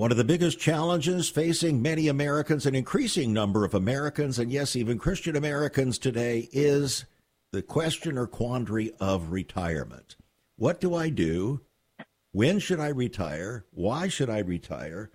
One of the biggest challenges facing many Americans, an increasing number of Americans, and yes, even Christian Americans today, is the question or quandary of retirement. What do I do? When should I retire? Why should I retire?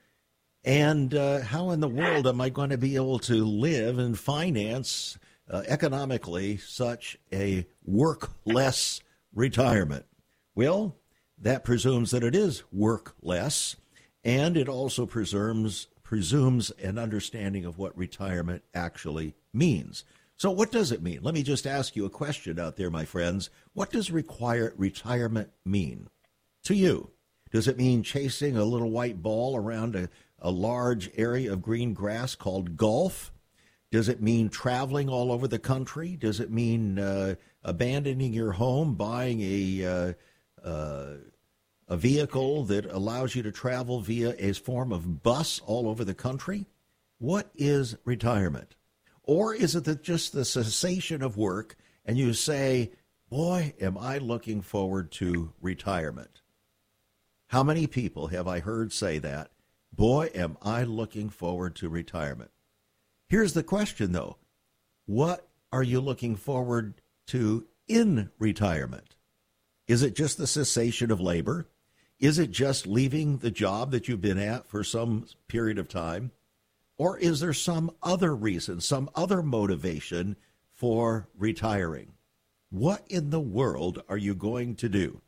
And uh, how in the world am I going to be able to live and finance uh, economically such a work less retirement? Well, that presumes that it is work less, and it also presumes presumes an understanding of what retirement actually means. So, what does it mean? Let me just ask you a question out there, my friends. What does require retirement mean to you? Does it mean chasing a little white ball around a, a large area of green grass called golf? Does it mean traveling all over the country? Does it mean uh, abandoning your home, buying a uh, uh, a vehicle that allows you to travel via a form of bus all over the country? What is retirement? Or is it just the cessation of work and you say, Boy, am I looking forward to retirement? How many people have I heard say that? Boy, am I looking forward to retirement. Here's the question, though What are you looking forward to in retirement? Is it just the cessation of labor? Is it just leaving the job that you've been at for some period of time? Or is there some other reason, some other motivation for retiring? What in the world are you going to do?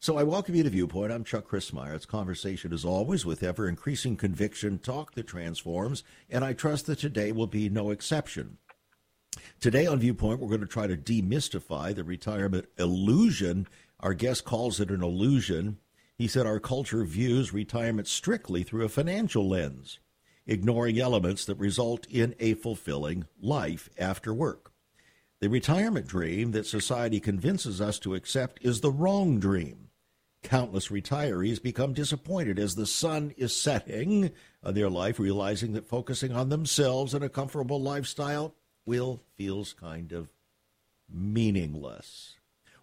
So I welcome you to Viewpoint. I'm Chuck Crismier. It's conversation as always with ever increasing conviction, talk that transforms, and I trust that today will be no exception. Today on Viewpoint, we're going to try to demystify the retirement illusion. Our guest calls it an illusion. He said our culture views retirement strictly through a financial lens ignoring elements that result in a fulfilling life after work. The retirement dream that society convinces us to accept is the wrong dream. Countless retirees become disappointed as the sun is setting on their life, realizing that focusing on themselves and a comfortable lifestyle will feels kind of meaningless.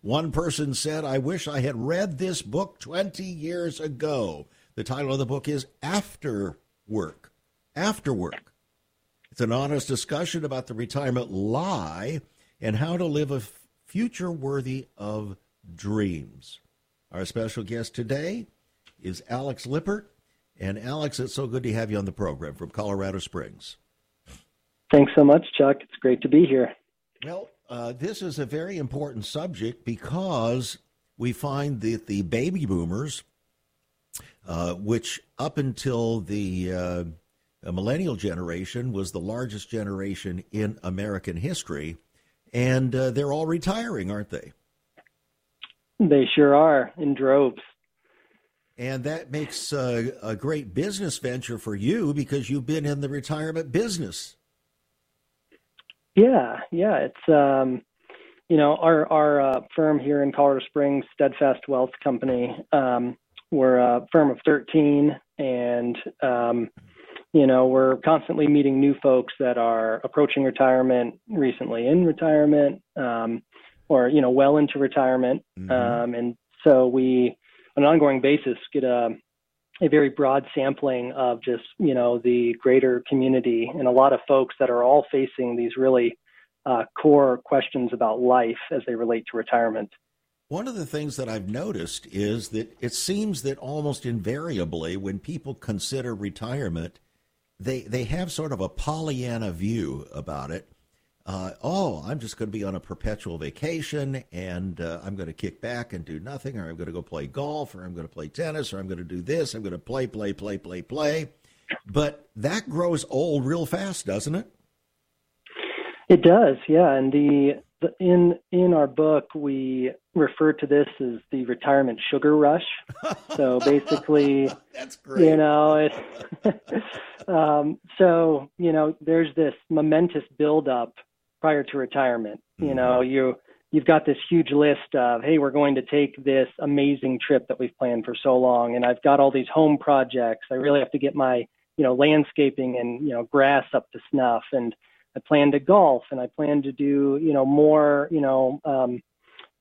One person said, I wish I had read this book 20 years ago. The title of the book is After Work after work. It's an honest discussion about the retirement lie and how to live a future worthy of dreams. Our special guest today is Alex Lippert. And Alex, it's so good to have you on the program from Colorado Springs. Thanks so much, Chuck. It's great to be here. Well, uh, this is a very important subject because we find that the baby boomers, uh, which up until the uh, millennial generation was the largest generation in American history, and uh, they're all retiring, aren't they? They sure are in droves. And that makes uh, a great business venture for you because you've been in the retirement business. Yeah, yeah, it's um, you know our our uh, firm here in Colorado Springs, Steadfast Wealth Company. Um, we're a firm of thirteen, and um, you know, we're constantly meeting new folks that are approaching retirement, recently in retirement, um, or you know, well into retirement, mm-hmm. um, and so we, on an ongoing basis, get a a very broad sampling of just you know the greater community and a lot of folks that are all facing these really uh, core questions about life as they relate to retirement. One of the things that I've noticed is that it seems that almost invariably, when people consider retirement, they they have sort of a Pollyanna view about it. Uh, oh, I'm just going to be on a perpetual vacation and uh, I'm going to kick back and do nothing, or I'm going to go play golf, or I'm going to play tennis, or I'm going to do this. I'm going to play, play, play, play, play. But that grows old real fast, doesn't it? It does, yeah. And the in in our book we refer to this as the retirement sugar rush. So basically, that's great. You know, it, um, so you know, there's this momentous buildup prior to retirement. Mm-hmm. You know, you you've got this huge list of hey, we're going to take this amazing trip that we've planned for so long, and I've got all these home projects. I really have to get my you know landscaping and you know grass up to snuff and I plan to golf and I plan to do, you know, more, you know, um,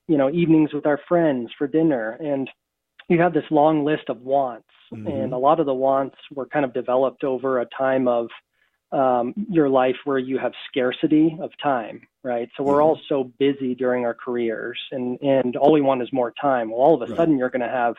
you know, evenings with our friends for dinner. And you have this long list of wants. Mm-hmm. And a lot of the wants were kind of developed over a time of um, your life where you have scarcity of time, right? So we're mm-hmm. all so busy during our careers and, and all we want is more time. Well, all of a right. sudden you're going to have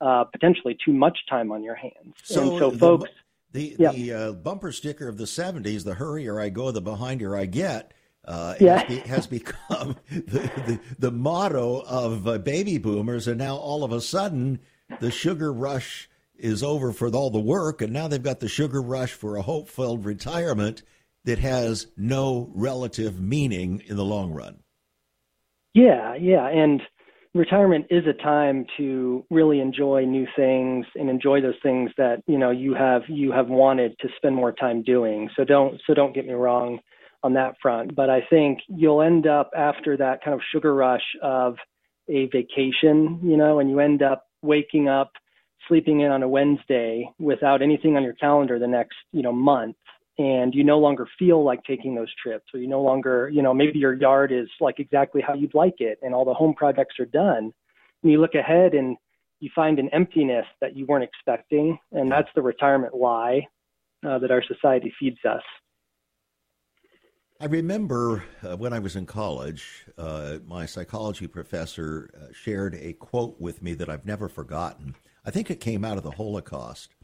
uh, potentially too much time on your hands. So, and so the, folks, the yep. the uh, bumper sticker of the '70s, "The hurrier I go, the behinder I get," uh, yeah. has, be, has, become the, the, the motto of uh, baby boomers, and now all of a sudden, the sugar rush is over for all the work, and now they've got the sugar rush for a hope-filled retirement that has no relative meaning in the long run. Yeah, yeah, and retirement is a time to really enjoy new things and enjoy those things that you know you have you have wanted to spend more time doing so don't so don't get me wrong on that front but i think you'll end up after that kind of sugar rush of a vacation you know and you end up waking up sleeping in on a wednesday without anything on your calendar the next you know month and you no longer feel like taking those trips or you no longer you know maybe your yard is like exactly how you'd like it and all the home projects are done and you look ahead and you find an emptiness that you weren't expecting and that's the retirement lie uh, that our society feeds us I remember uh, when I was in college, uh, my psychology professor uh, shared a quote with me that I've never forgotten. I think it came out of the Holocaust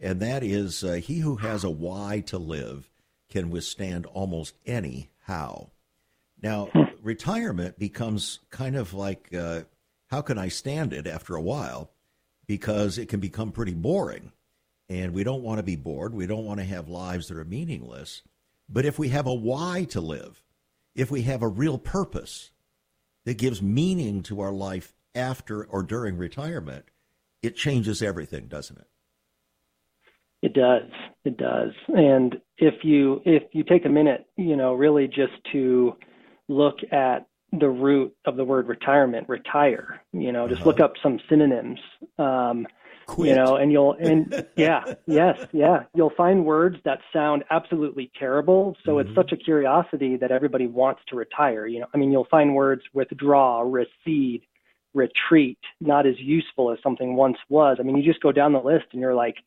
and that is uh, he who has a why to live can withstand almost any how. Now, retirement becomes kind of like uh, how can I stand it after a while? Because it can become pretty boring. And we don't want to be bored. We don't want to have lives that are meaningless. But if we have a why to live, if we have a real purpose that gives meaning to our life after or during retirement, it changes everything, doesn't it? It does. It does. And if you if you take a minute, you know, really just to look at the root of the word retirement, retire, you know, just uh-huh. look up some synonyms. Um, Quit. You know, and you'll and yeah, yes, yeah, you'll find words that sound absolutely terrible. So mm-hmm. it's such a curiosity that everybody wants to retire. You know, I mean, you'll find words withdraw, recede, retreat, not as useful as something once was. I mean, you just go down the list and you're like,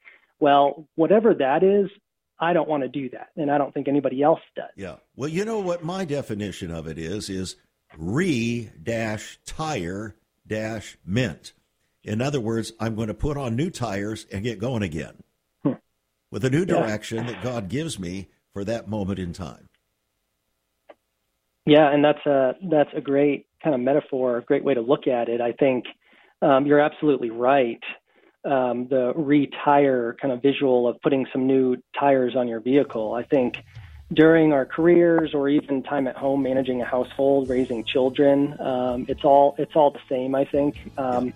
well, whatever that is, I don't want to do that, and I don't think anybody else does. Yeah. Well, you know what my definition of it is is re dash tire dash mint. In other words, I'm going to put on new tires and get going again hmm. with a new direction yeah. that God gives me for that moment in time. Yeah, and that's a that's a great kind of metaphor, a great way to look at it. I think um, you're absolutely right um, the retire kind of visual of putting some new tires on your vehicle. I think during our careers or even time at home managing a household, raising children, um, it's all it's all the same. I think, um,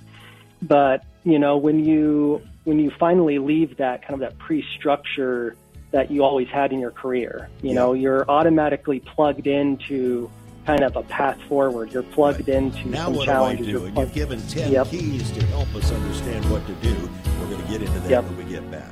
but you know when you when you finally leave that kind of that pre-structure that you always had in your career, you yeah. know you're automatically plugged into kind of a path forward. You're plugged right. into now some what challenges. do I do? And you've given 10 yep. keys to help us understand what to do. We're going to get into that yep. when we get back.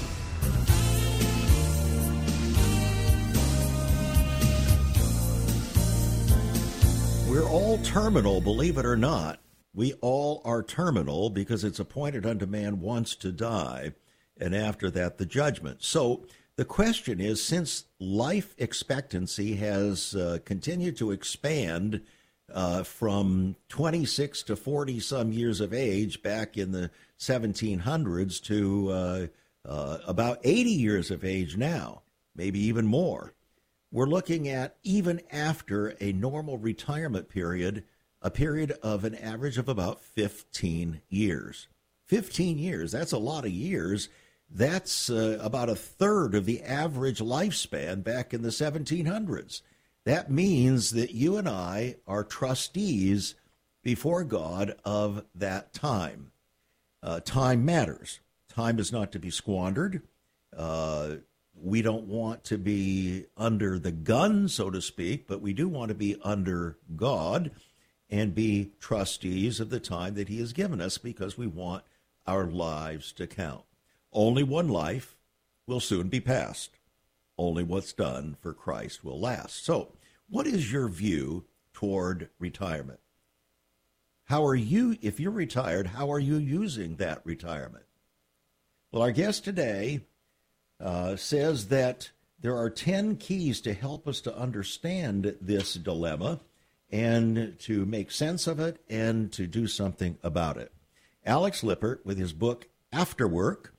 We're all terminal, believe it or not. We all are terminal because it's appointed unto man once to die, and after that, the judgment. So the question is since life expectancy has uh, continued to expand uh, from 26 to 40 some years of age back in the 1700s to uh, uh, about 80 years of age now, maybe even more. We're looking at, even after a normal retirement period, a period of an average of about 15 years. 15 years, that's a lot of years. That's uh, about a third of the average lifespan back in the 1700s. That means that you and I are trustees before God of that time. Uh, time matters. Time is not to be squandered. Uh, we don't want to be under the gun, so to speak, but we do want to be under God and be trustees of the time that He has given us because we want our lives to count. Only one life will soon be passed. Only what's done for Christ will last. So, what is your view toward retirement? How are you, if you're retired, how are you using that retirement? Well, our guest today uh, says that there are 10 keys to help us to understand this dilemma and to make sense of it and to do something about it. Alex Lippert with his book After Work.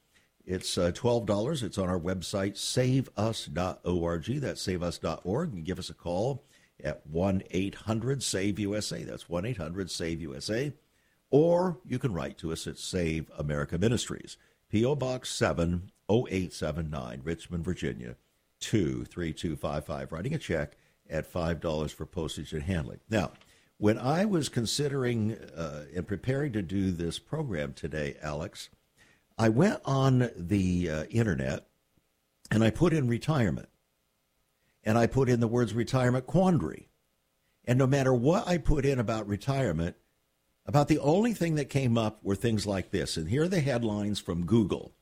It's uh, $12. It's on our website, saveus.org. That's saveus.org. Can give us a call at 1 800 SAVE USA. That's 1 800 SAVE USA. Or you can write to us at Save America Ministries, P.O. Box 70879, Richmond, Virginia 23255. Writing a check at $5 for postage and handling. Now, when I was considering uh, and preparing to do this program today, Alex, I went on the uh, internet and I put in retirement. And I put in the words retirement quandary. And no matter what I put in about retirement, about the only thing that came up were things like this. And here are the headlines from Google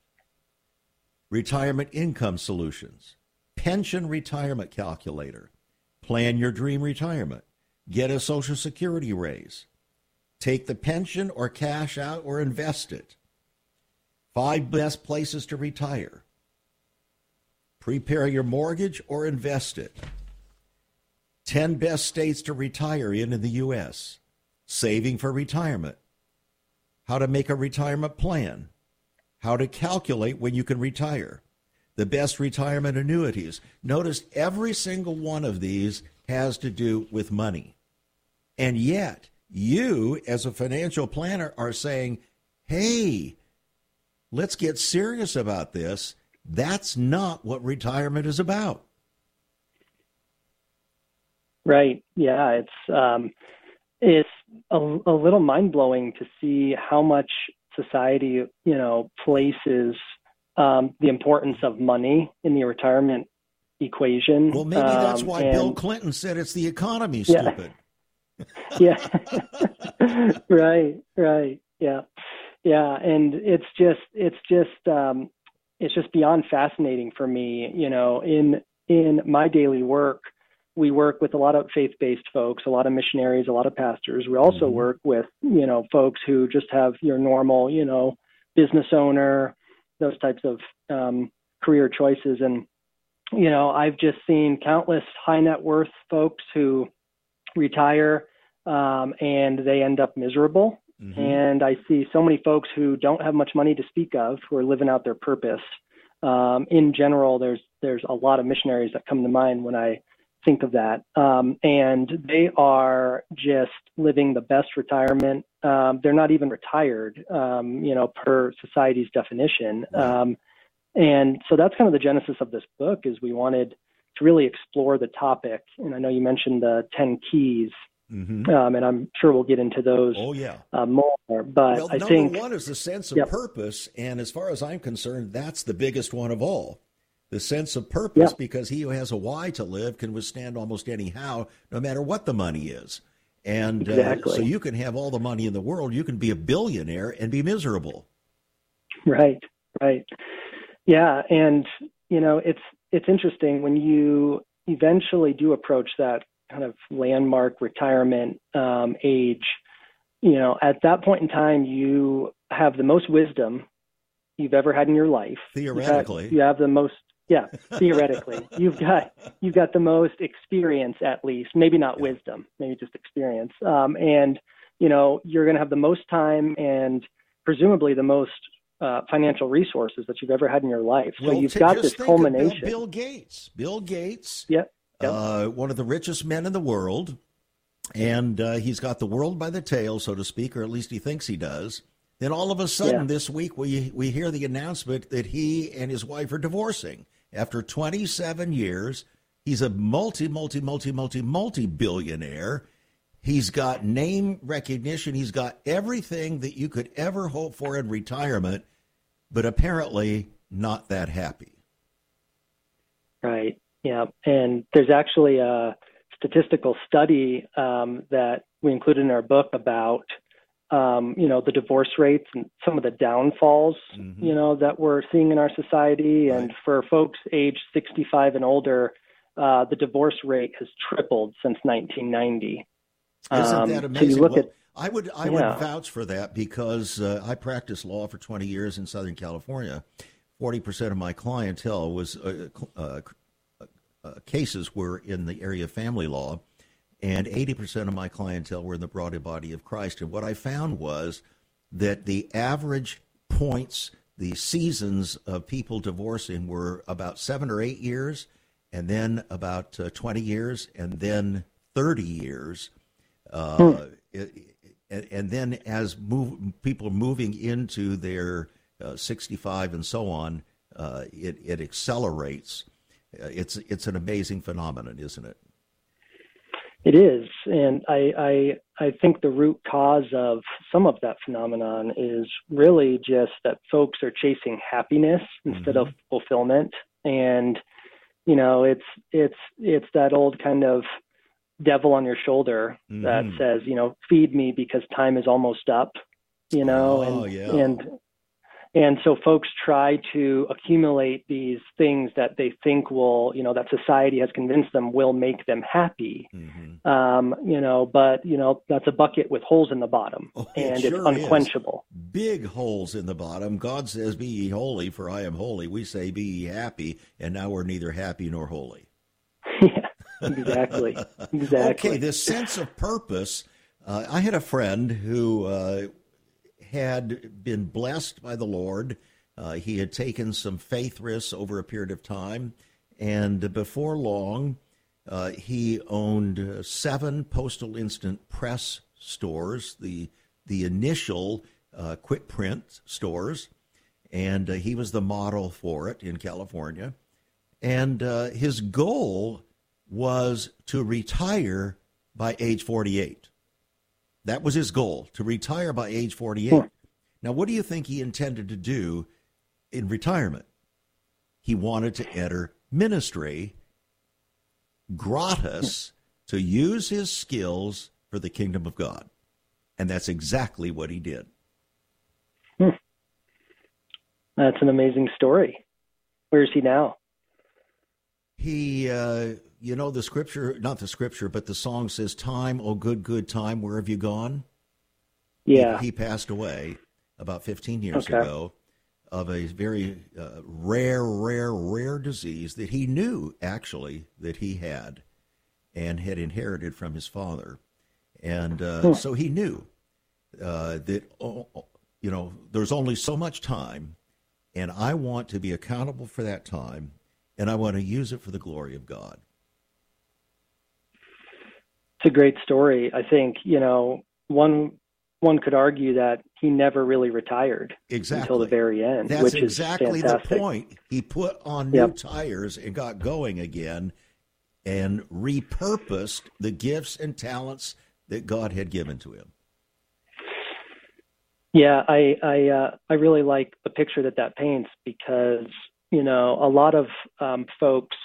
Retirement Income Solutions, Pension Retirement Calculator, Plan Your Dream Retirement, Get a Social Security raise, Take the pension or cash out or invest it, Five Best Places to Retire, Prepare your mortgage or invest it. 10 best states to retire in in the U.S. Saving for retirement. How to make a retirement plan. How to calculate when you can retire. The best retirement annuities. Notice every single one of these has to do with money. And yet, you, as a financial planner, are saying, hey, let's get serious about this that's not what retirement is about. Right. Yeah. It's um, it's a, a little mind blowing to see how much society, you know, places um, the importance of money in the retirement equation. Well, maybe that's um, why and, Bill Clinton said it's the economy, stupid. Yeah. yeah. right. Right. Yeah. Yeah. And it's just it's just um, it's just beyond fascinating for me. You know, in in my daily work, we work with a lot of faith-based folks, a lot of missionaries, a lot of pastors. We also mm-hmm. work with you know folks who just have your normal you know business owner, those types of um, career choices, and you know I've just seen countless high net worth folks who retire um, and they end up miserable Mm-hmm. And I see so many folks who don't have much money to speak of who are living out their purpose. Um, in general, there's there's a lot of missionaries that come to mind when I think of that, um, and they are just living the best retirement. Um, they're not even retired, um, you know, per society's definition. Um, and so that's kind of the genesis of this book. Is we wanted to really explore the topic, and I know you mentioned the ten keys Mm-hmm. Um, and I'm sure we'll get into those. Oh yeah, uh, more. But well, I number think one is the sense of yep. purpose, and as far as I'm concerned, that's the biggest one of all. The sense of purpose, yep. because he who has a why to live can withstand almost any how, no matter what the money is. And exactly. uh, so you can have all the money in the world, you can be a billionaire and be miserable. Right, right, yeah, and you know it's it's interesting when you eventually do approach that kind of landmark retirement um, age, you know, at that point in time, you have the most wisdom you've ever had in your life. Theoretically, you have the most yeah, theoretically, you've got you've got the most experience at least, maybe not yeah. wisdom, maybe just experience. Um, and you know, you're going to have the most time and presumably the most uh, financial resources that you've ever had in your life. So well, you've got this culmination. Bill, Bill, Gates, Bill Gates, yep. Yep. Uh, one of the richest men in the world, and uh, he's got the world by the tail, so to speak, or at least he thinks he does. Then all of a sudden, yeah. this week, we we hear the announcement that he and his wife are divorcing after 27 years, he's a multi, multi, multi, multi, multi billionaire. He's got name recognition. He's got everything that you could ever hope for in retirement, but apparently not that happy. Right. Yeah. And there's actually a statistical study um, that we included in our book about um, you know, the divorce rates and some of the downfalls, mm-hmm. you know, that we're seeing in our society. Right. And for folks age 65 and older, uh, the divorce rate has tripled since 1990. Isn't um, that amazing? So you look well, at, I would I yeah. would vouch for that because uh, I practiced law for 20 years in Southern California. 40% of my clientele was uh, uh, uh, cases were in the area of family law and 80% of my clientele were in the broader body of Christ. And what I found was that the average points, the seasons of people divorcing were about seven or eight years, and then about uh, 20 years, and then 30 years. Uh, hmm. and, and, then as move, people moving into their uh, 65 and so on, uh, it, it accelerates. Uh, it's, it's an amazing phenomenon, isn't it? It is, and I, I I think the root cause of some of that phenomenon is really just that folks are chasing happiness instead mm-hmm. of fulfillment, and you know it's it's it's that old kind of devil on your shoulder mm-hmm. that says you know feed me because time is almost up, you know, oh, and yeah. and and so folks try to accumulate these things that they think will, you know, that society has convinced them will make them happy. Mm-hmm. Um, you know, but you know that's a bucket with holes in the bottom, oh, and sure it's unquenchable. Is. Big holes in the bottom. God says, "Be ye holy, for I am holy." We say, "Be ye happy," and now we're neither happy nor holy. yeah, exactly. exactly. Okay, this sense of purpose. Uh, I had a friend who uh, had been blessed by the Lord. Uh, he had taken some faith risks over a period of time, and before long, uh, he owned seven postal instant press stores, the the initial uh, quick print stores, and uh, he was the model for it in California. And uh, his goal was to retire by age 48. That was his goal to retire by age 48. Now, what do you think he intended to do in retirement? He wanted to enter ministry gratis to use his skills for the kingdom of God. And that's exactly what he did. Hmm. That's an amazing story. Where is he now? He, uh, you know, the scripture, not the scripture, but the song says, Time, oh good, good time, where have you gone? Yeah. He, he passed away about 15 years okay. ago of a very uh, rare, rare, rare disease that he knew actually that he had and had inherited from his father. And uh, hmm. so he knew uh, that, oh, oh, you know, there's only so much time, and I want to be accountable for that time, and I want to use it for the glory of God. It's a great story. I think, you know, one one could argue that he never really retired exactly. until the very end. That's exactly the point. He put on new yep. tires and got going again and repurposed the gifts and talents that God had given to him. Yeah, I I uh, I really like the picture that that paints because you know a lot of um, folks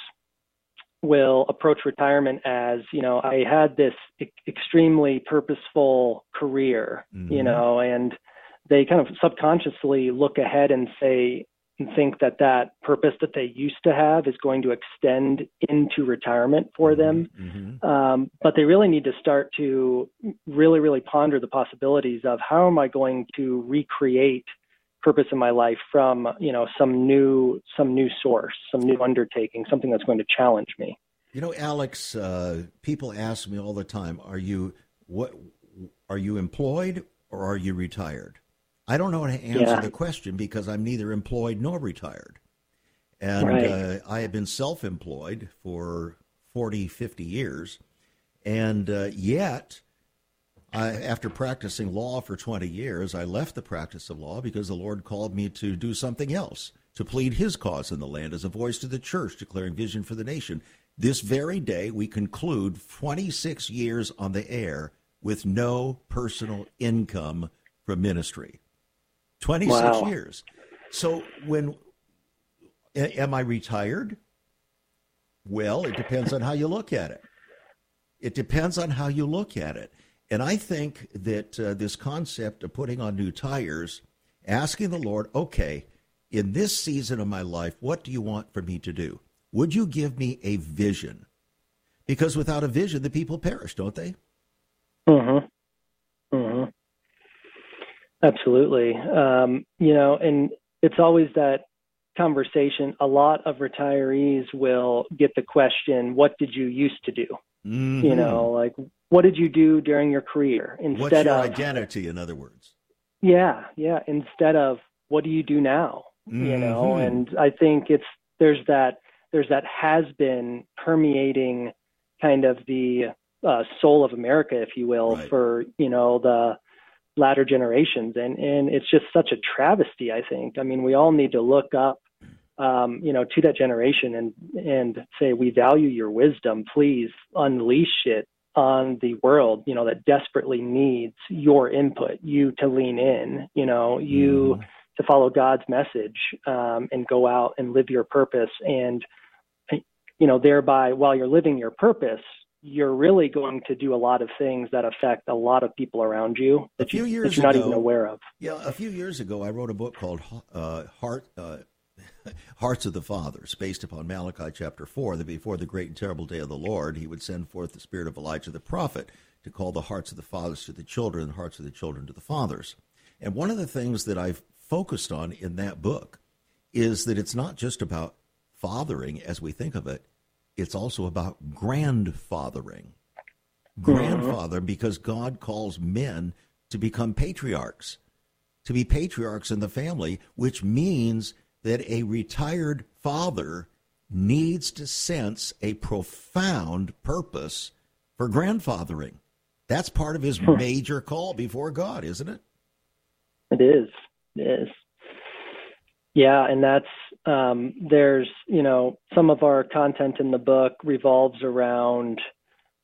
will approach retirement as you know i had this e- extremely purposeful career mm-hmm. you know and they kind of subconsciously look ahead and say and think that that purpose that they used to have is going to extend into retirement for mm-hmm. them mm-hmm. um, but they really need to start to really really ponder the possibilities of how am i going to recreate purpose in my life from you know some new some new source, some new undertaking, something that's going to challenge me. You know, Alex, uh, people ask me all the time, "Are you what? Are you employed or are you retired?" I don't know how to answer yeah. the question because I'm neither employed nor retired. And right. uh, I have been self employed for 40, 50 years. And uh, yet, I, after practicing law for 20 years, I left the practice of law because the Lord called me to do something else, to plead His cause in the land as a voice to the church, declaring vision for the nation. This very day, we conclude 26 years on the air with no personal income from ministry. 26 wow. years. So when am I retired? Well, it depends on how you look at it. It depends on how you look at it. And I think that uh, this concept of putting on new tires, asking the Lord, okay, in this season of my life, what do you want for me to do? Would you give me a vision? Because without a vision, the people perish, don't they? Mm-hmm. Mm-hmm. Absolutely. Um, you know, and it's always that conversation. A lot of retirees will get the question, "What did you used to do?" Mm-hmm. You know, like what did you do during your career? Instead What's your of identity, in other words. Yeah, yeah. Instead of what do you do now? Mm-hmm. You know, and I think it's there's that there's that has been permeating kind of the uh, soul of America, if you will, right. for you know the latter generations and and it's just such a travesty i think i mean we all need to look up um, you know to that generation and and say we value your wisdom please unleash it on the world you know that desperately needs your input you to lean in you know you mm. to follow god's message um, and go out and live your purpose and you know thereby while you're living your purpose you're really going to do a lot of things that affect a lot of people around you that, a few you, years that you're ago, not even aware of. Yeah, a few years ago, I wrote a book called uh, Heart. Uh, Hearts of the Fathers, based upon Malachi chapter 4, that before the great and terrible day of the Lord, he would send forth the spirit of Elijah the prophet to call the hearts of the fathers to the children and the hearts of the children to the fathers. And one of the things that I've focused on in that book is that it's not just about fathering as we think of it, it's also about grandfathering. Grandfather, uh-huh. because God calls men to become patriarchs, to be patriarchs in the family, which means that a retired father needs to sense a profound purpose for grandfathering. That's part of his major call before God, isn't it? It is. It is. Yeah, and that's um, there's you know some of our content in the book revolves around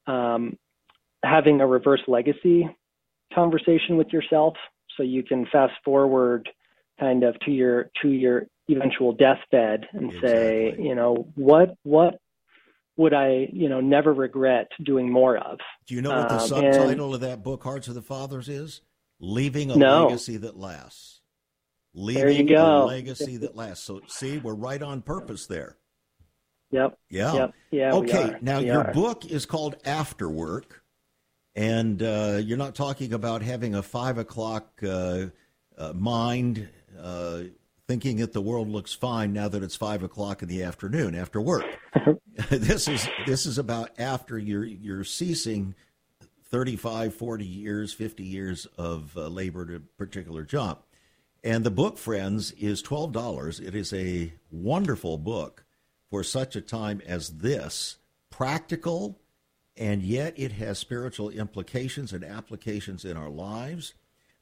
um, having a reverse legacy conversation with yourself, so you can fast forward kind of to your to your eventual deathbed and exactly. say, you know, what what would I, you know, never regret doing more of? Do you know what the um, subtitle and, of that book, Hearts of the Fathers, is? Leaving a no. legacy that lasts. Leaving there you go. a legacy that lasts. So see, we're right on purpose there. Yep. Yeah. Yep. Yeah. Okay. Now we your are. book is called After Work, and uh, you're not talking about having a five o'clock uh, uh, mind, uh, thinking that the world looks fine now that it's five o'clock in the afternoon after work. this is this is about after you're you're ceasing 35, 40 years, 50 years of uh, labor to a particular job. And the book, friends, is $12. It is a wonderful book for such a time as this, practical, and yet it has spiritual implications and applications in our lives.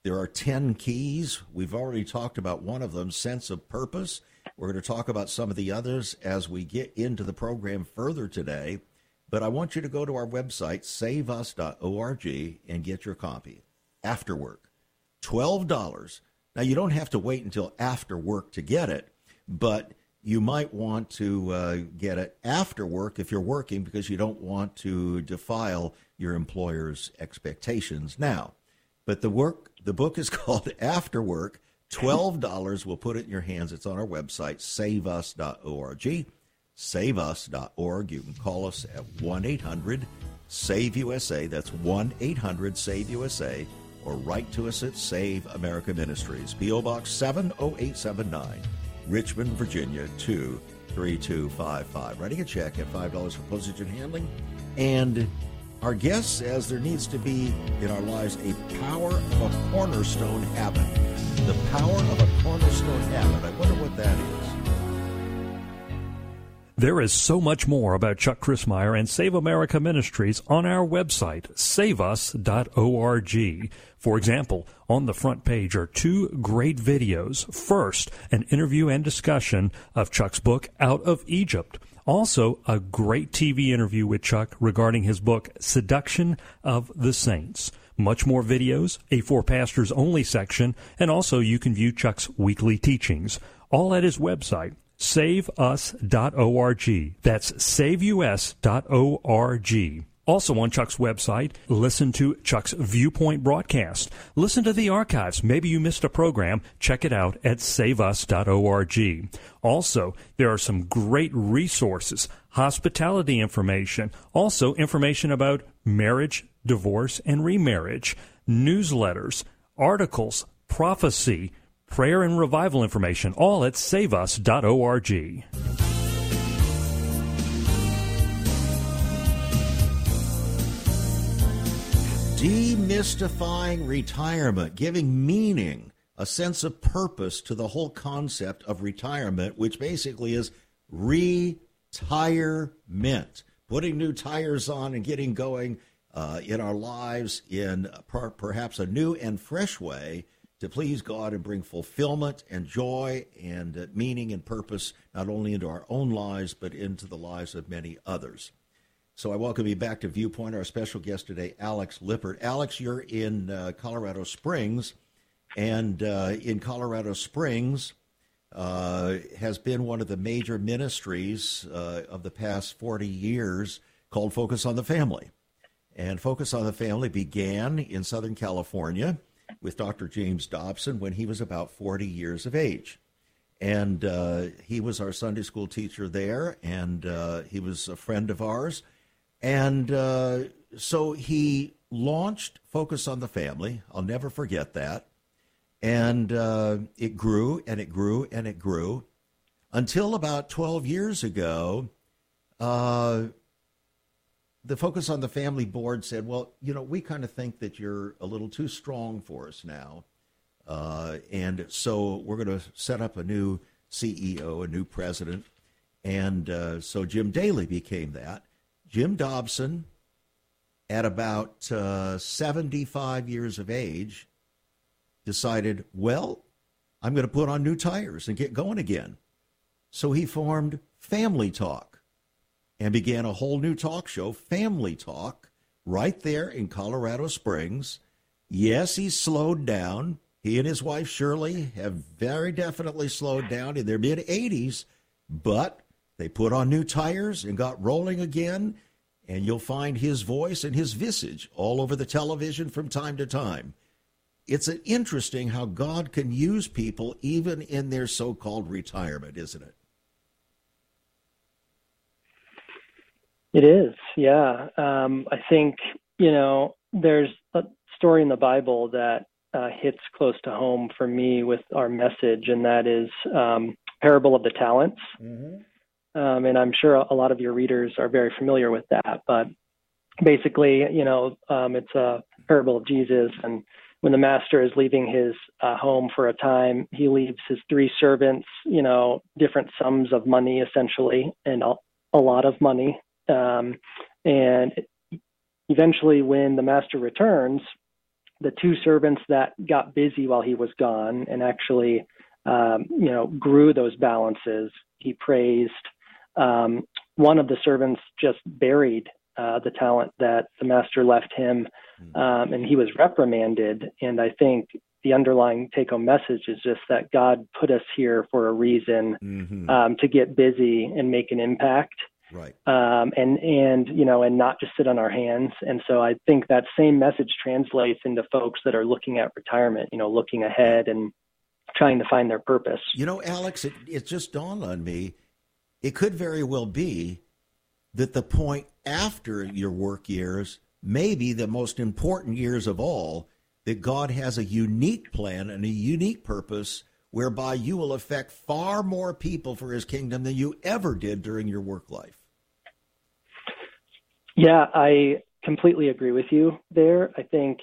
There are 10 keys. We've already talked about one of them, sense of purpose. We're going to talk about some of the others as we get into the program further today. But I want you to go to our website, saveus.org, and get your copy. After work. $12 now, you don't have to wait until after work to get it, but you might want to uh, get it after work if you're working because you don't want to defile your employer's expectations now. But the work, the book is called After Work. Twelve dollars. We'll put it in your hands. It's on our website, saveus.org. Saveus.org. You can call us at one eight hundred save USA. That's one eight hundred save USA or write to us at Save America Ministries, P.O. Box 70879, Richmond, Virginia 23255. Writing a check at $5 for postage and handling. And our guest says there needs to be in our lives a power of a cornerstone habit. The power of a cornerstone habit. I wonder what that is. There is so much more about Chuck Crismier and Save America Ministries on our website, saveus.org. For example, on the front page are two great videos. First, an interview and discussion of Chuck's book, Out of Egypt. Also, a great TV interview with Chuck regarding his book, Seduction of the Saints. Much more videos, a For Pastors Only section, and also you can view Chuck's weekly teachings. All at his website, saveus.org. That's saveus.org. Also on Chuck's website, listen to Chuck's Viewpoint broadcast. Listen to the archives. Maybe you missed a program. Check it out at saveus.org. Also, there are some great resources, hospitality information, also information about marriage, divorce, and remarriage, newsletters, articles, prophecy, prayer and revival information, all at saveus.org. Demystifying retirement, giving meaning, a sense of purpose to the whole concept of retirement, which basically is retirement. Putting new tires on and getting going uh, in our lives in per- perhaps a new and fresh way to please God and bring fulfillment and joy and uh, meaning and purpose not only into our own lives but into the lives of many others. So I welcome you back to Viewpoint. Our special guest today, Alex Lippert. Alex, you're in uh, Colorado Springs, and uh, in Colorado Springs uh, has been one of the major ministries uh, of the past 40 years called Focus on the Family. And Focus on the Family began in Southern California with Dr. James Dobson when he was about 40 years of age. And uh, he was our Sunday school teacher there, and uh, he was a friend of ours and uh, so he launched Focus on the Family. I'll never forget that. And uh, it grew and it grew and it grew until about 12 years ago. Uh, the Focus on the Family board said, well, you know, we kind of think that you're a little too strong for us now. Uh, and so we're going to set up a new CEO, a new president. And uh, so Jim Daly became that. Jim Dobson, at about uh, 75 years of age, decided, well, I'm going to put on new tires and get going again. So he formed Family Talk and began a whole new talk show, Family Talk, right there in Colorado Springs. Yes, he's slowed down. He and his wife Shirley have very definitely slowed down in their mid 80s, but they put on new tires and got rolling again, and you'll find his voice and his visage all over the television from time to time. It's interesting how God can use people even in their so called retirement, isn't it? It is, yeah. Um, I think, you know, there's a story in the Bible that uh, hits close to home for me with our message, and that is um, parable of the talents. Mm-hmm. Um, and I'm sure a lot of your readers are very familiar with that. But basically, you know, um, it's a parable of Jesus. And when the master is leaving his uh, home for a time, he leaves his three servants, you know, different sums of money essentially, and a, a lot of money. Um, and eventually, when the master returns, the two servants that got busy while he was gone and actually, um, you know, grew those balances, he praised um, one of the servants just buried uh, the talent that the master left him, hmm. um, and he was reprimanded. And I think the underlying take home message is just that God put us here for a reason mm-hmm. um, to get busy and make an impact. Right. Um, and, and, you know, and not just sit on our hands. And so I think that same message translates into folks that are looking at retirement, you know, looking ahead and trying to find their purpose. You know, Alex, it, it just dawned on me it could very well be that the point after your work years may be the most important years of all that God has a unique plan and a unique purpose whereby you will affect far more people for his kingdom than you ever did during your work life. Yeah, I completely agree with you there. I think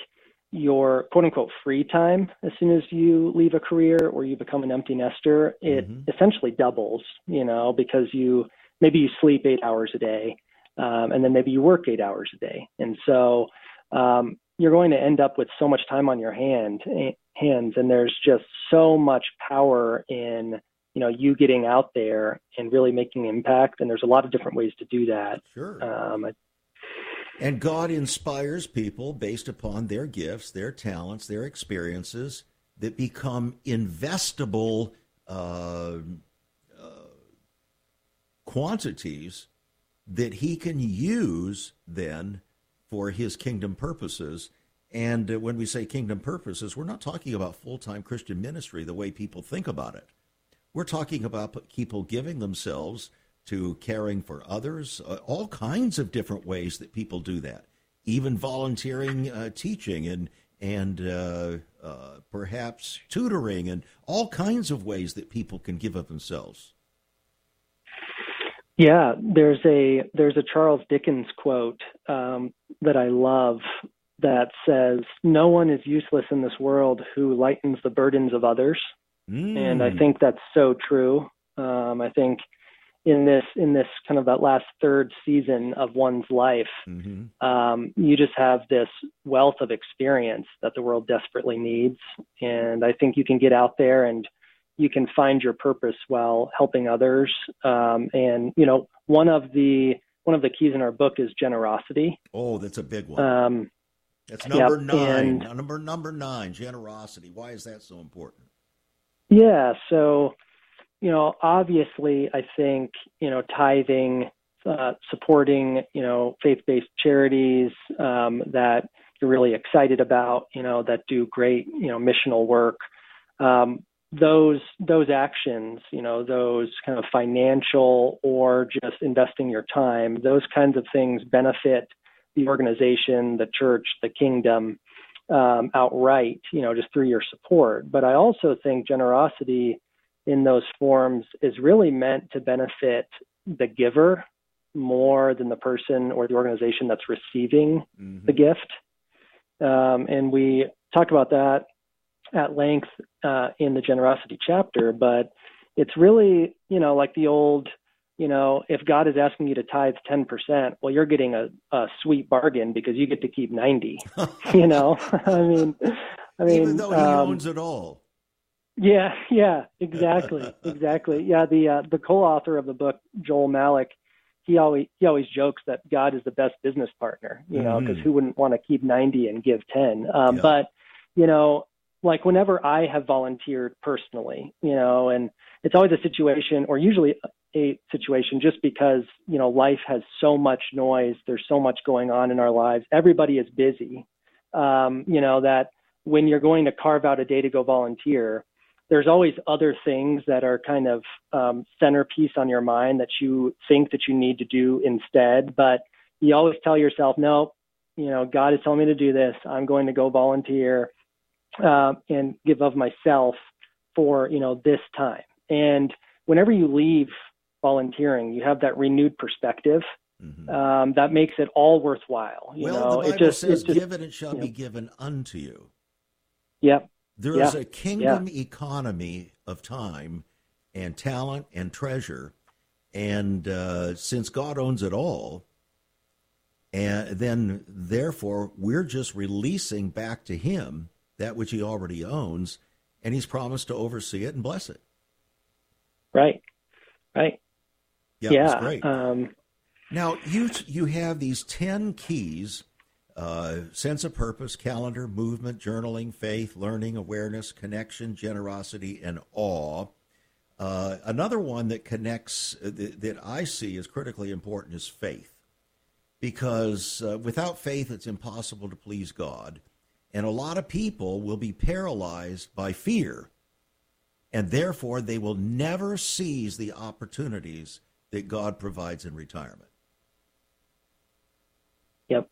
your quote unquote free time as soon as you leave a career or you become an empty nester, it mm-hmm. essentially doubles, you know, because you maybe you sleep eight hours a day um, and then maybe you work eight hours a day. And so um, you're going to end up with so much time on your hand eh, hands and there's just so much power in you know you getting out there and really making impact and there's a lot of different ways to do that sure um, and God inspires people based upon their gifts, their talents, their experiences that become investable uh, uh, quantities that He can use then for His kingdom purposes. And uh, when we say kingdom purposes, we're not talking about full time Christian ministry the way people think about it. We're talking about people giving themselves to caring for others, uh, all kinds of different ways that people do that, even volunteering uh, teaching and and uh, uh, perhaps tutoring and all kinds of ways that people can give of themselves. Yeah, there's a there's a Charles Dickens quote um, that I love that says, "No one is useless in this world who lightens the burdens of others," mm. and I think that's so true. Um, I think in this in this kind of that last third season of one's life mm-hmm. um, you just have this wealth of experience that the world desperately needs. And i think you can get out there and you can find your purpose while helping others. Um, and you know one of the one of the keys in our book is generosity. Oh that's a big one. Um, that's number yep, nine. and, number number nine generosity. Why is that so important? Yeah so you know, obviously, I think, you know, tithing, uh, supporting, you know, faith-based charities um, that you're really excited about, you know, that do great, you know, missional work. Um, those those actions, you know, those kind of financial or just investing your time, those kinds of things benefit the organization, the church, the kingdom um, outright, you know, just through your support. But I also think generosity in those forms is really meant to benefit the giver more than the person or the organization that's receiving mm-hmm. the gift. Um, and we talk about that at length uh, in the generosity chapter, but it's really, you know, like the old, you know, if God is asking you to tithe 10%, well, you're getting a, a sweet bargain because you get to keep 90, you know, I mean, I mean, even though he um, owns it all. Yeah, yeah, exactly, exactly. Yeah, the uh, the co-author of the book, Joel Malek, he always he always jokes that God is the best business partner, you know, because mm. who wouldn't want to keep ninety and give ten? Um, yeah. But you know, like whenever I have volunteered personally, you know, and it's always a situation, or usually a situation, just because you know life has so much noise, there's so much going on in our lives, everybody is busy, um, you know, that when you're going to carve out a day to go volunteer there's always other things that are kind of um, centerpiece on your mind that you think that you need to do instead. But you always tell yourself, no, you know, God is telling me to do this. I'm going to go volunteer uh, and give of myself for you know this time. And whenever you leave volunteering, you have that renewed perspective. Mm-hmm. Um, that makes it all worthwhile. You well, know, the Bible it just, says, it just, "Give it, it shall be know. given unto you." Yep. There yeah. is a kingdom yeah. economy of time and talent and treasure. And uh, since God owns it all, and then therefore we're just releasing back to Him that which He already owns, and He's promised to oversee it and bless it. Right, right. Yeah, yeah. great. Um, now you you have these ten keys uh, sense of purpose, calendar, movement, journaling, faith, learning, awareness, connection, generosity, and awe. Uh, another one that connects uh, th- that I see as critically important is faith, because uh, without faith, it's impossible to please God, and a lot of people will be paralyzed by fear, and therefore they will never seize the opportunities that God provides in retirement. Yep.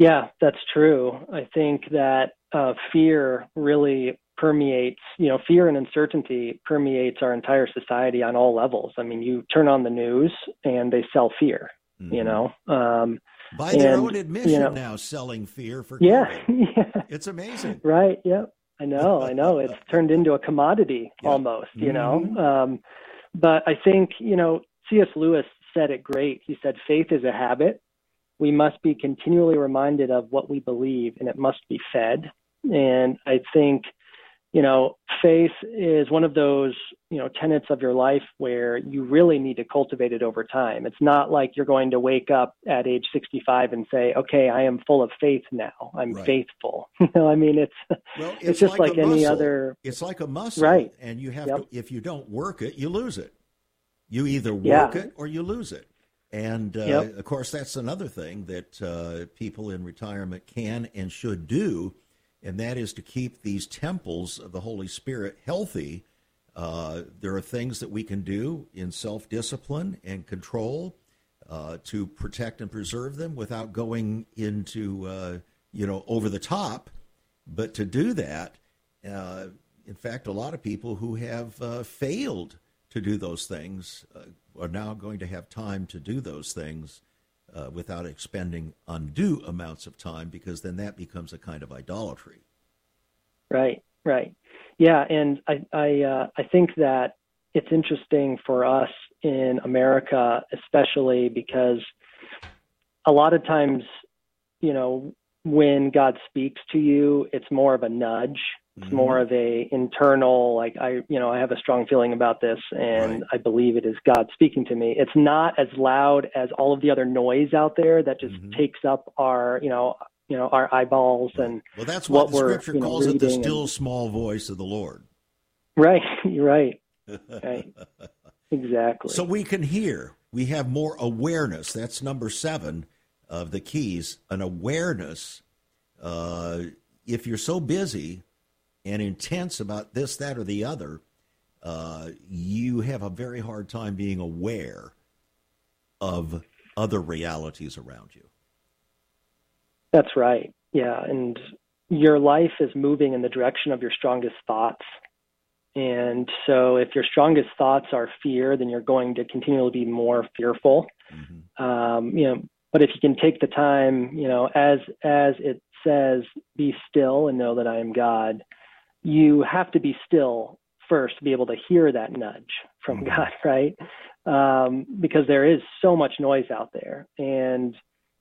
Yeah, that's true. I think that uh, fear really permeates, you know, fear and uncertainty permeates our entire society on all levels. I mean, you turn on the news and they sell fear, mm-hmm. you know. Um, By their and, own admission, you know, now selling fear for yeah, yeah, it's amazing, right? Yep, I know, I know. It's turned into a commodity almost, you mm-hmm. know. Um, but I think you know, C.S. Lewis said it great. He said, "Faith is a habit." We must be continually reminded of what we believe, and it must be fed. And I think you know, faith is one of those, you know, tenets of your life where you really need to cultivate it over time. It's not like you're going to wake up at age 65 and say, "Okay, I am full of faith now. I'm right. faithful." you know, I mean, it's well, it's, it's just like, like any muscle. other. It's like a muscle, right? And you have yep. to. If you don't work it, you lose it. You either work yeah. it or you lose it. And uh, yep. of course, that's another thing that uh, people in retirement can and should do and that is to keep these temples of the Holy Spirit healthy. Uh, there are things that we can do in self discipline and control uh, to protect and preserve them without going into, uh, you know, over the top. But to do that, uh, in fact, a lot of people who have uh, failed to do those things uh, are now going to have time to do those things uh, without expending undue amounts of time because then that becomes a kind of idolatry. Right, right. Yeah, and I I uh, I think that it's interesting for us in America, especially because a lot of times, you know, when God speaks to you, it's more of a nudge. It's mm-hmm. more of a internal, like I, you know, I have a strong feeling about this, and right. I believe it is God speaking to me. It's not as loud as all of the other noise out there that just mm-hmm. takes up our, you know, you know our eyeballs and well, that's what, what the scripture you know, calls it the still and, small voice of the Lord. Right, right, right, exactly. So we can hear. We have more awareness. That's number seven of the keys. An awareness. Uh, if you're so busy and intense about this, that, or the other, uh, you have a very hard time being aware of other realities around you. That's right. Yeah. And your life is moving in the direction of your strongest thoughts. And so if your strongest thoughts are fear, then you're going to continually be more fearful. Mm-hmm. Um, you know, but if you can take the time, you know, as as it says, be still and know that I am God, you have to be still first to be able to hear that nudge from mm-hmm. God, right? Um, because there is so much noise out there, and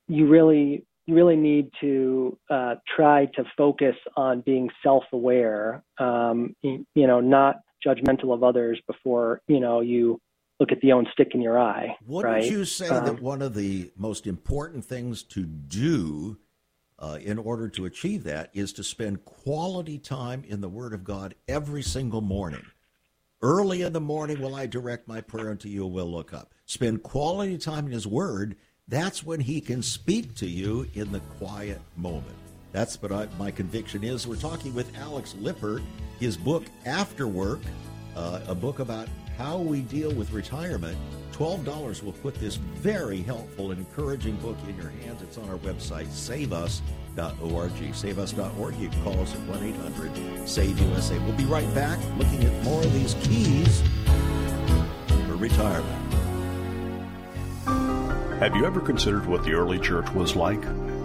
you really you really need to uh, try to focus on being self-aware, um, you know, not judgmental of others before you know you look at the own stick in your eye. Wouldn't right? you say um, that one of the most important things to do uh, in order to achieve that is to spend quality time in the Word of God every single morning? Early in the morning, will I direct my prayer unto you? Will look up. Spend quality time in His Word that's when he can speak to you in the quiet moment. That's what I, my conviction is. We're talking with Alex Lippert, his book After Work, uh, a book about how we deal with retirement. $12 will put this very helpful and encouraging book in your hands. It's on our website, saveus.org. Saveus.org. You can call us at 1 800 SAVE USA. We'll be right back looking at more of these keys for retirement. Have you ever considered what the early church was like?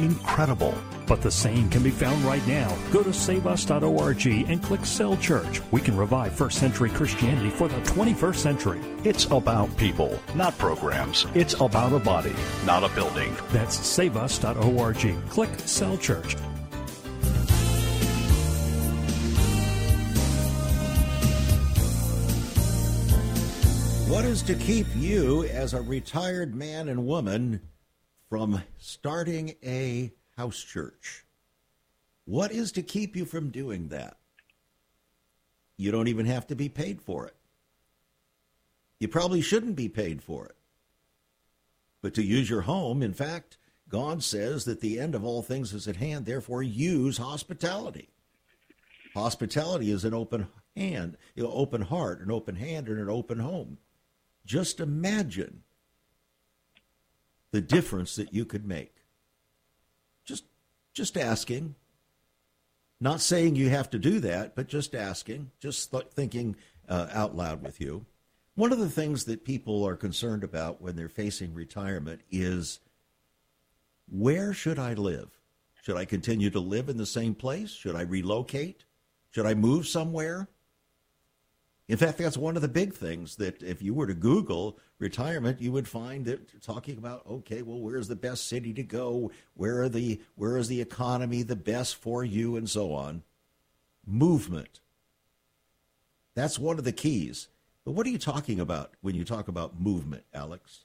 Incredible. But the same can be found right now. Go to saveus.org and click Cell Church. We can revive first century Christianity for the 21st century. It's about people, not programs. It's about a body, not a building. That's saveus.org. Click Cell Church. What is to keep you as a retired man and woman from starting a house church? What is to keep you from doing that? You don't even have to be paid for it. You probably shouldn't be paid for it. But to use your home, in fact, God says that the end of all things is at hand, therefore use hospitality. Hospitality is an open hand, an open heart, an open hand, and an open home. Just imagine the difference that you could make. Just just asking. Not saying you have to do that, but just asking, just th- thinking uh, out loud with you. One of the things that people are concerned about when they're facing retirement is where should I live? Should I continue to live in the same place? Should I relocate? Should I move somewhere? In fact, that's one of the big things that if you were to Google retirement, you would find that talking about okay, well, where's the best city to go? Where are the where is the economy the best for you, and so on. Movement. That's one of the keys. But what are you talking about when you talk about movement, Alex?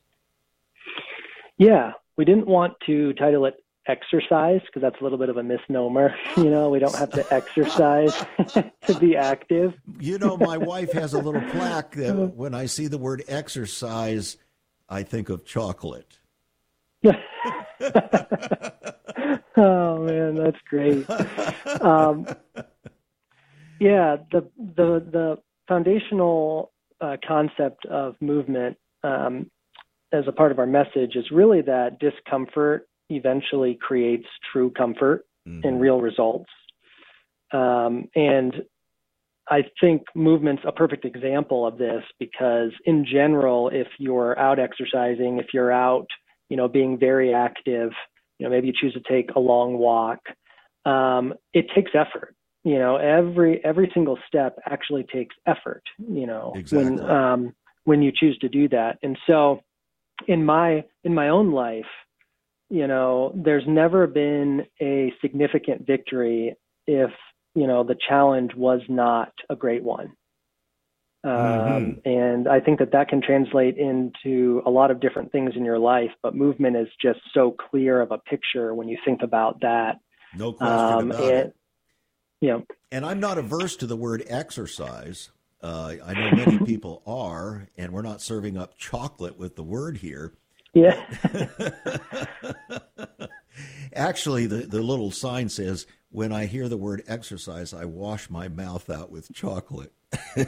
Yeah, we didn't want to title it exercise because that's a little bit of a misnomer. You know, we don't have to exercise to be active. You know, my wife has a little plaque that when I see the word exercise, I think of chocolate. oh man, that's great. Um, yeah, the the the foundational uh, concept of movement um, as a part of our message is really that discomfort eventually creates true comfort mm-hmm. and real results. Um, and I think movement's a perfect example of this because, in general, if you're out exercising, if you're out, you know, being very active, you know, maybe you choose to take a long walk, um, it takes effort. You know, every every single step actually takes effort. You know, exactly. when um, when you choose to do that. And so, in my in my own life, you know, there's never been a significant victory if, you know, the challenge was not a great one. Um, mm-hmm. And I think that that can translate into a lot of different things in your life, but movement is just so clear of a picture when you think about that. No question um, about and, it. Yeah. And I'm not averse to the word exercise. Uh, I know many people are, and we're not serving up chocolate with the word here. Yeah. Actually, the, the little sign says, when I hear the word exercise, I wash my mouth out with chocolate. but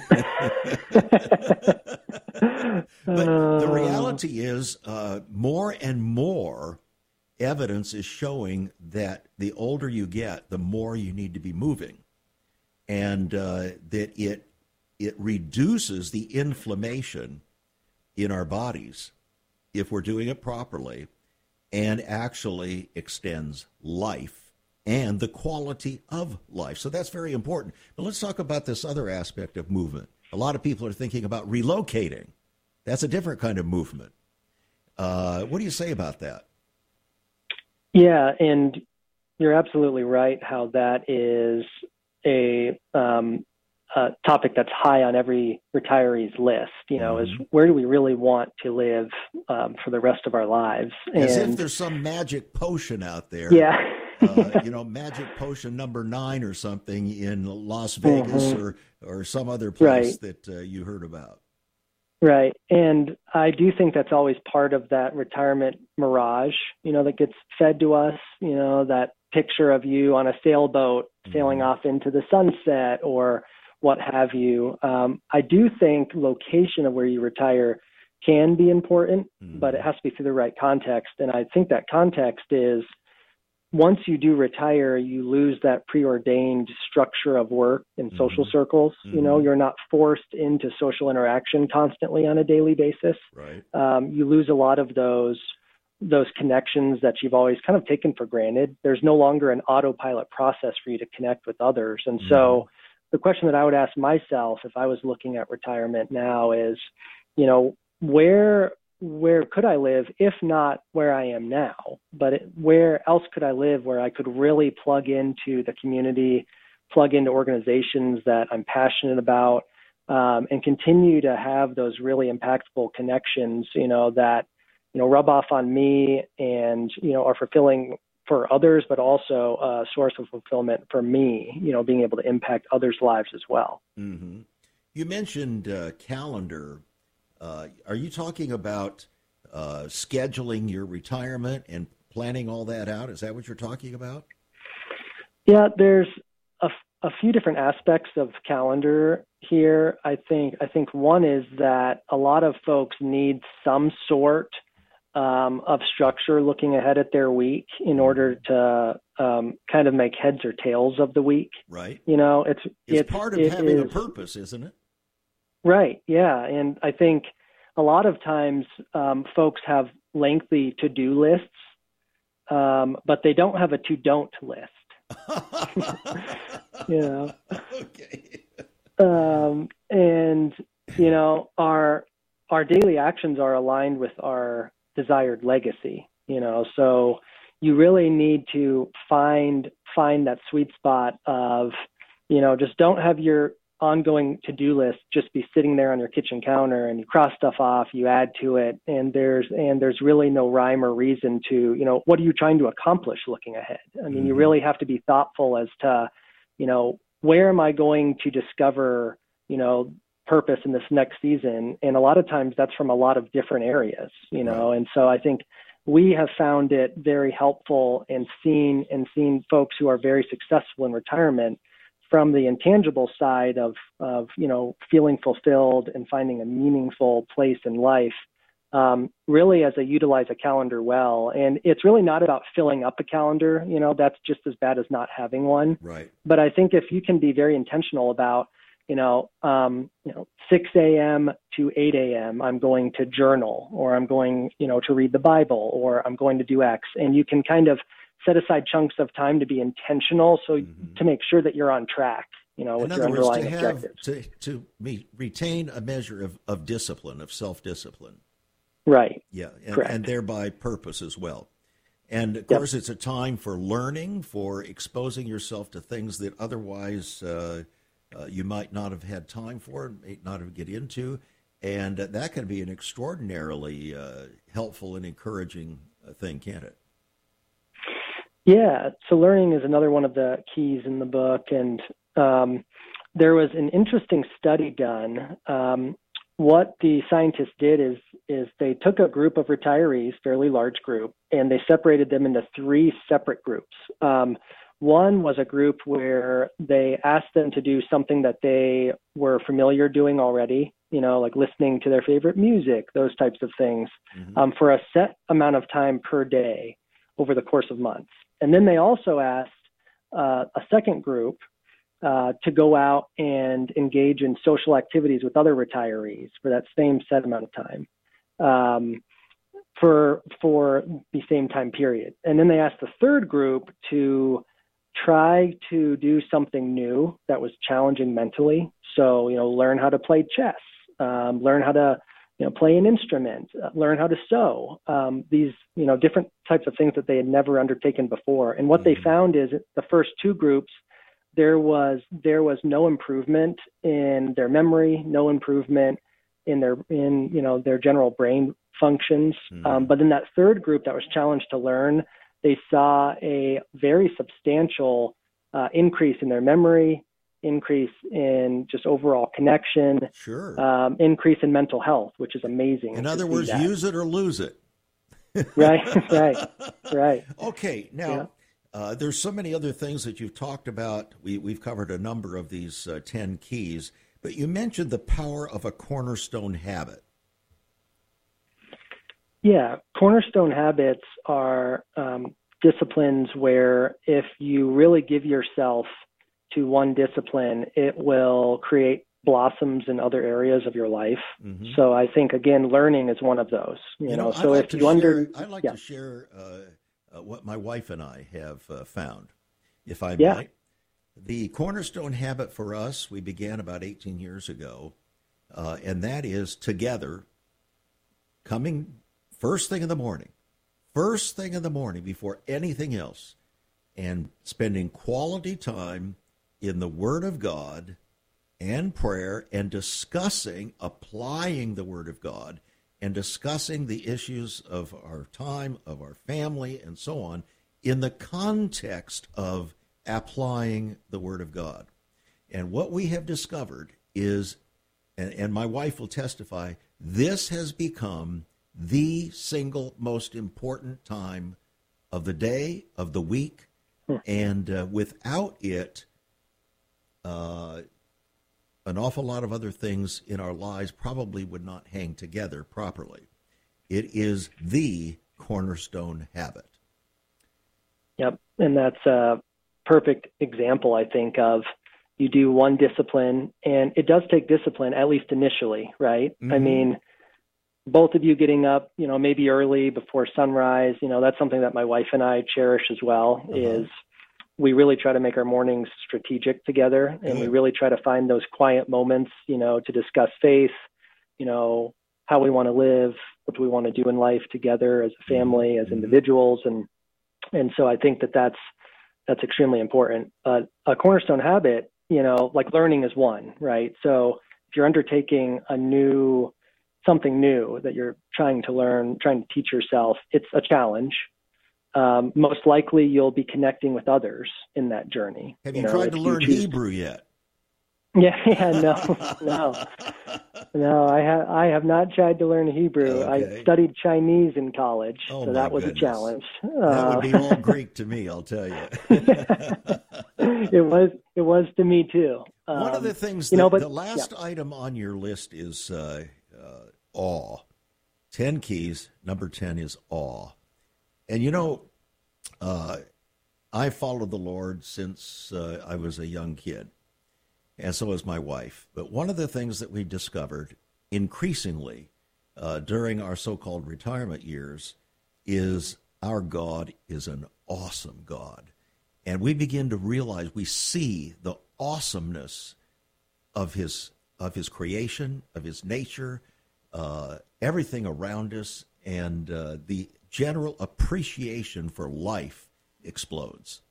the reality is, uh, more and more evidence is showing that the older you get, the more you need to be moving, and uh, that it it reduces the inflammation in our bodies if we're doing it properly and actually extends life and the quality of life. So that's very important. But let's talk about this other aspect of movement. A lot of people are thinking about relocating. That's a different kind of movement. Uh, what do you say about that? Yeah, and you're absolutely right how that is a um, uh, topic that's high on every retiree's list. You know, mm-hmm. is where do we really want to live um, for the rest of our lives? As if there's some magic potion out there. Yeah. uh, you know, magic potion number nine or something in Las Vegas mm-hmm. or or some other place right. that uh, you heard about. Right, and I do think that's always part of that retirement mirage. You know, that gets fed to us. You know, that picture of you on a sailboat sailing mm-hmm. off into the sunset or what have you. Um, I do think location of where you retire can be important, mm-hmm. but it has to be through the right context. And I think that context is once you do retire, you lose that preordained structure of work in mm-hmm. social circles. Mm-hmm. You know, mm-hmm. you're not forced into social interaction constantly on a daily basis. Right. Um, you lose a lot of those those connections that you've always kind of taken for granted. There's no longer an autopilot process for you to connect with others, and so mm-hmm the question that I would ask myself if I was looking at retirement now is, you know, where where could I live if not where I am now? But where else could I live where I could really plug into the community, plug into organizations that I'm passionate about, um, and continue to have those really impactful connections, you know, that, you know, rub off on me and, you know, are fulfilling for others, but also a source of fulfillment for me, you know, being able to impact others' lives as well. Mm-hmm. You mentioned uh, calendar. Uh, are you talking about uh, scheduling your retirement and planning all that out? Is that what you're talking about? Yeah, there's a, a few different aspects of calendar here. I think I think one is that a lot of folks need some sort um, of structure looking ahead at their week in order to um, kind of make heads or tails of the week. Right. You know, it's it's, it's part of it having is, a purpose, isn't it? Right. Yeah, and I think a lot of times um, folks have lengthy to-do lists, um, but they don't have a to-don't list. you know. Okay. Um, and you know our our daily actions are aligned with our desired legacy. You know, so you really need to find find that sweet spot of you know just don't have your ongoing to-do list just be sitting there on your kitchen counter and you cross stuff off you add to it and there's and there's really no rhyme or reason to you know what are you trying to accomplish looking ahead i mean mm-hmm. you really have to be thoughtful as to you know where am i going to discover you know purpose in this next season and a lot of times that's from a lot of different areas you know? Right. and so i think we have found it very helpful and seen and seen folks who are very successful in retirement from the intangible side of, of you know feeling fulfilled and finding a meaningful place in life um, really as they utilize a calendar well. And it's really not about filling up a calendar you know? That's just as bad as not having one. Right. But i think if you can be very intentional about you know um, you know 6 a.m. to 8 a.m. I'm going to journal or I'm going you know to read the Bible or I'm going to do X and you can kind of set aside chunks of time to be intentional so mm-hmm. to make sure that you're on track you know with your underlying words, to objectives have, to, to me, retain a measure of, of discipline of self-discipline right yeah and, Correct. and thereby purpose as well and of yep. course it's a time for learning for exposing yourself to things that otherwise uh, uh, you might not have had time for, and may not have get into, and that can be an extraordinarily uh, helpful and encouraging uh, thing, can't it? Yeah, so learning is another one of the keys in the book, and um, there was an interesting study done. Um, what the scientists did is is they took a group of retirees, fairly large group, and they separated them into three separate groups. Um, one was a group where they asked them to do something that they were familiar doing already, you know, like listening to their favorite music, those types of things, mm-hmm. um, for a set amount of time per day over the course of months. And then they also asked uh, a second group uh, to go out and engage in social activities with other retirees for that same set amount of time. Um, for for the same time period. And then they asked the third group to try to do something new that was challenging mentally. So, you know, learn how to play chess, um, learn how to, you know, play an instrument, uh, learn how to sew. Um, these, you know, different types of things that they had never undertaken before. And what mm-hmm. they found is the first two groups, there was there was no improvement in their memory, no improvement in their in you know their general brain functions. Mm-hmm. Um, but in that third group that was challenged to learn, they saw a very substantial uh, increase in their memory, increase in just overall connection, sure, um, increase in mental health, which is amazing. In other words, that. use it or lose it. right, right, right. Okay, now. Yeah. Uh, there's so many other things that you've talked about. We, we've covered a number of these uh, 10 keys, but you mentioned the power of a cornerstone habit. Yeah, cornerstone habits are um, disciplines where if you really give yourself to one discipline, it will create blossoms in other areas of your life. Mm-hmm. So I think again, learning is one of those. You, you know, know, so like if you under, I'd like yeah. to share uh, uh, what my wife and I have uh, found, if I yeah. might. The cornerstone habit for us, we began about 18 years ago, uh, and that is together coming first thing in the morning, first thing in the morning before anything else, and spending quality time in the Word of God and prayer and discussing, applying the Word of God and discussing the issues of our time, of our family, and so on in the context of applying the Word of God. And what we have discovered is, and, and my wife will testify, this has become the single most important time of the day, of the week, hmm. and uh, without it, uh, an awful lot of other things in our lives probably would not hang together properly. It is the cornerstone habit. Yep, and that's a perfect example, I think, of you do one discipline, and it does take discipline, at least initially, right? Mm-hmm. I mean, both of you getting up, you know, maybe early before sunrise, you know, that's something that my wife and I cherish as well. Uh-huh. Is we really try to make our mornings strategic together, and mm-hmm. we really try to find those quiet moments, you know, to discuss faith, you know, how we want to live, what do we want to do in life together as a family, as mm-hmm. individuals, and and so I think that that's that's extremely important. But a cornerstone habit you know, like learning is one, right? So if you're undertaking a new something new that you're trying to learn, trying to teach yourself, it's a challenge. Um, most likely, you'll be connecting with others in that journey. Have you, you know, tried to learn Hebrew yet? Yeah, yeah, no, no, no. I have I have not tried to learn Hebrew. Okay. I studied Chinese in college, oh, so that was goodness. a challenge. That would be uh, all Greek to me, I'll tell you. it was it was to me too. Um, One of the um, things, that, you know, but, the last yeah. item on your list is uh, uh, awe. Ten keys. Number ten is awe, and you know, uh, I followed the Lord since uh, I was a young kid and so is my wife. But one of the things that we discovered increasingly uh, during our so called retirement years is our God is an awesome God. And we begin to realize we see the awesomeness of his of his creation, of his nature, uh, everything around us, and uh, the general appreciation for life explodes.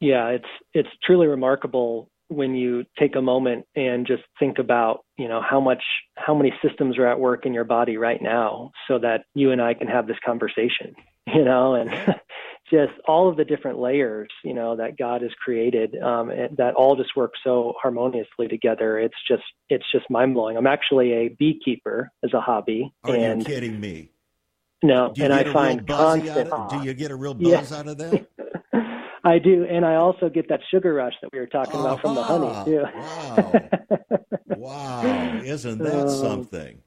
Yeah, it's it's truly remarkable when you take a moment and just think about, you know, how much how many systems are at work in your body right now so that you and I can have this conversation, you know, and just all of the different layers, you know, that God has created, um, that all just work so harmoniously together. It's just it's just mind blowing. I'm actually a beekeeper as a hobby. Are and you kidding me? No, and I find constant. Do you get a real buzz yeah. out of that? I do, and I also get that sugar rush that we were talking uh-huh. about from the honey too. Wow! wow! Isn't that um, something?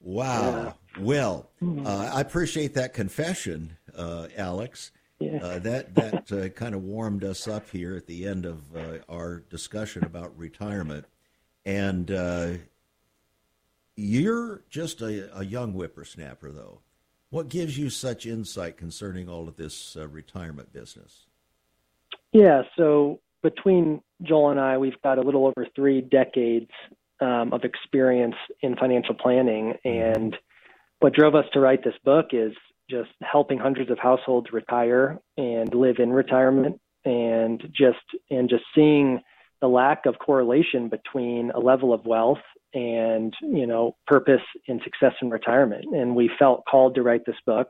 Wow. Yeah. Well, hmm. uh, I appreciate that confession, uh, Alex. Yeah. Uh, that that uh, kind of warmed us up here at the end of uh, our discussion about retirement, and uh, you're just a, a, young whippersnapper, though. What gives you such insight concerning all of this retirement business? Yeah, so between Joel and I, we've got a little over three decades um, of experience in financial planning. And what drove us to write this book is just helping hundreds of households retire and live in retirement and just and just seeing the lack of correlation between a level of wealth and you know purpose and success in retirement and we felt called to write this book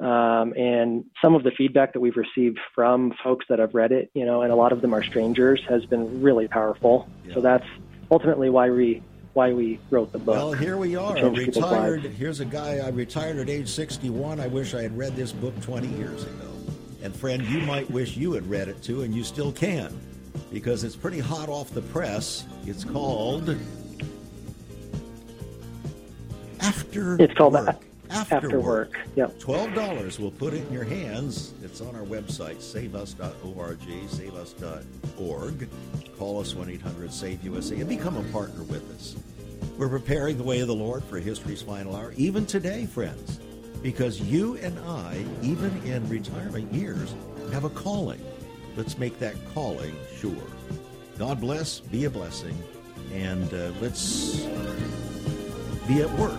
um, and some of the feedback that we've received from folks that have read it, you know, and a lot of them are strangers, has been really powerful. Yeah. So that's ultimately why we why we wrote the book. Well, here we are. Retired. Here's a guy. I retired at age 61. I wish I had read this book 20 years ago. And friend, you might wish you had read it too, and you still can, because it's pretty hot off the press. It's called After. It's called Work. After, after work. work. Yep. Twelve dollars. We'll put it in your hands. It's on our website, saveus.org, saveus.org. Call us one eight hundred save USA and become a partner with us. We're preparing the way of the Lord for history's final hour, even today, friends, because you and I, even in retirement years, have a calling. Let's make that calling sure. God bless, be a blessing, and uh, let's be at work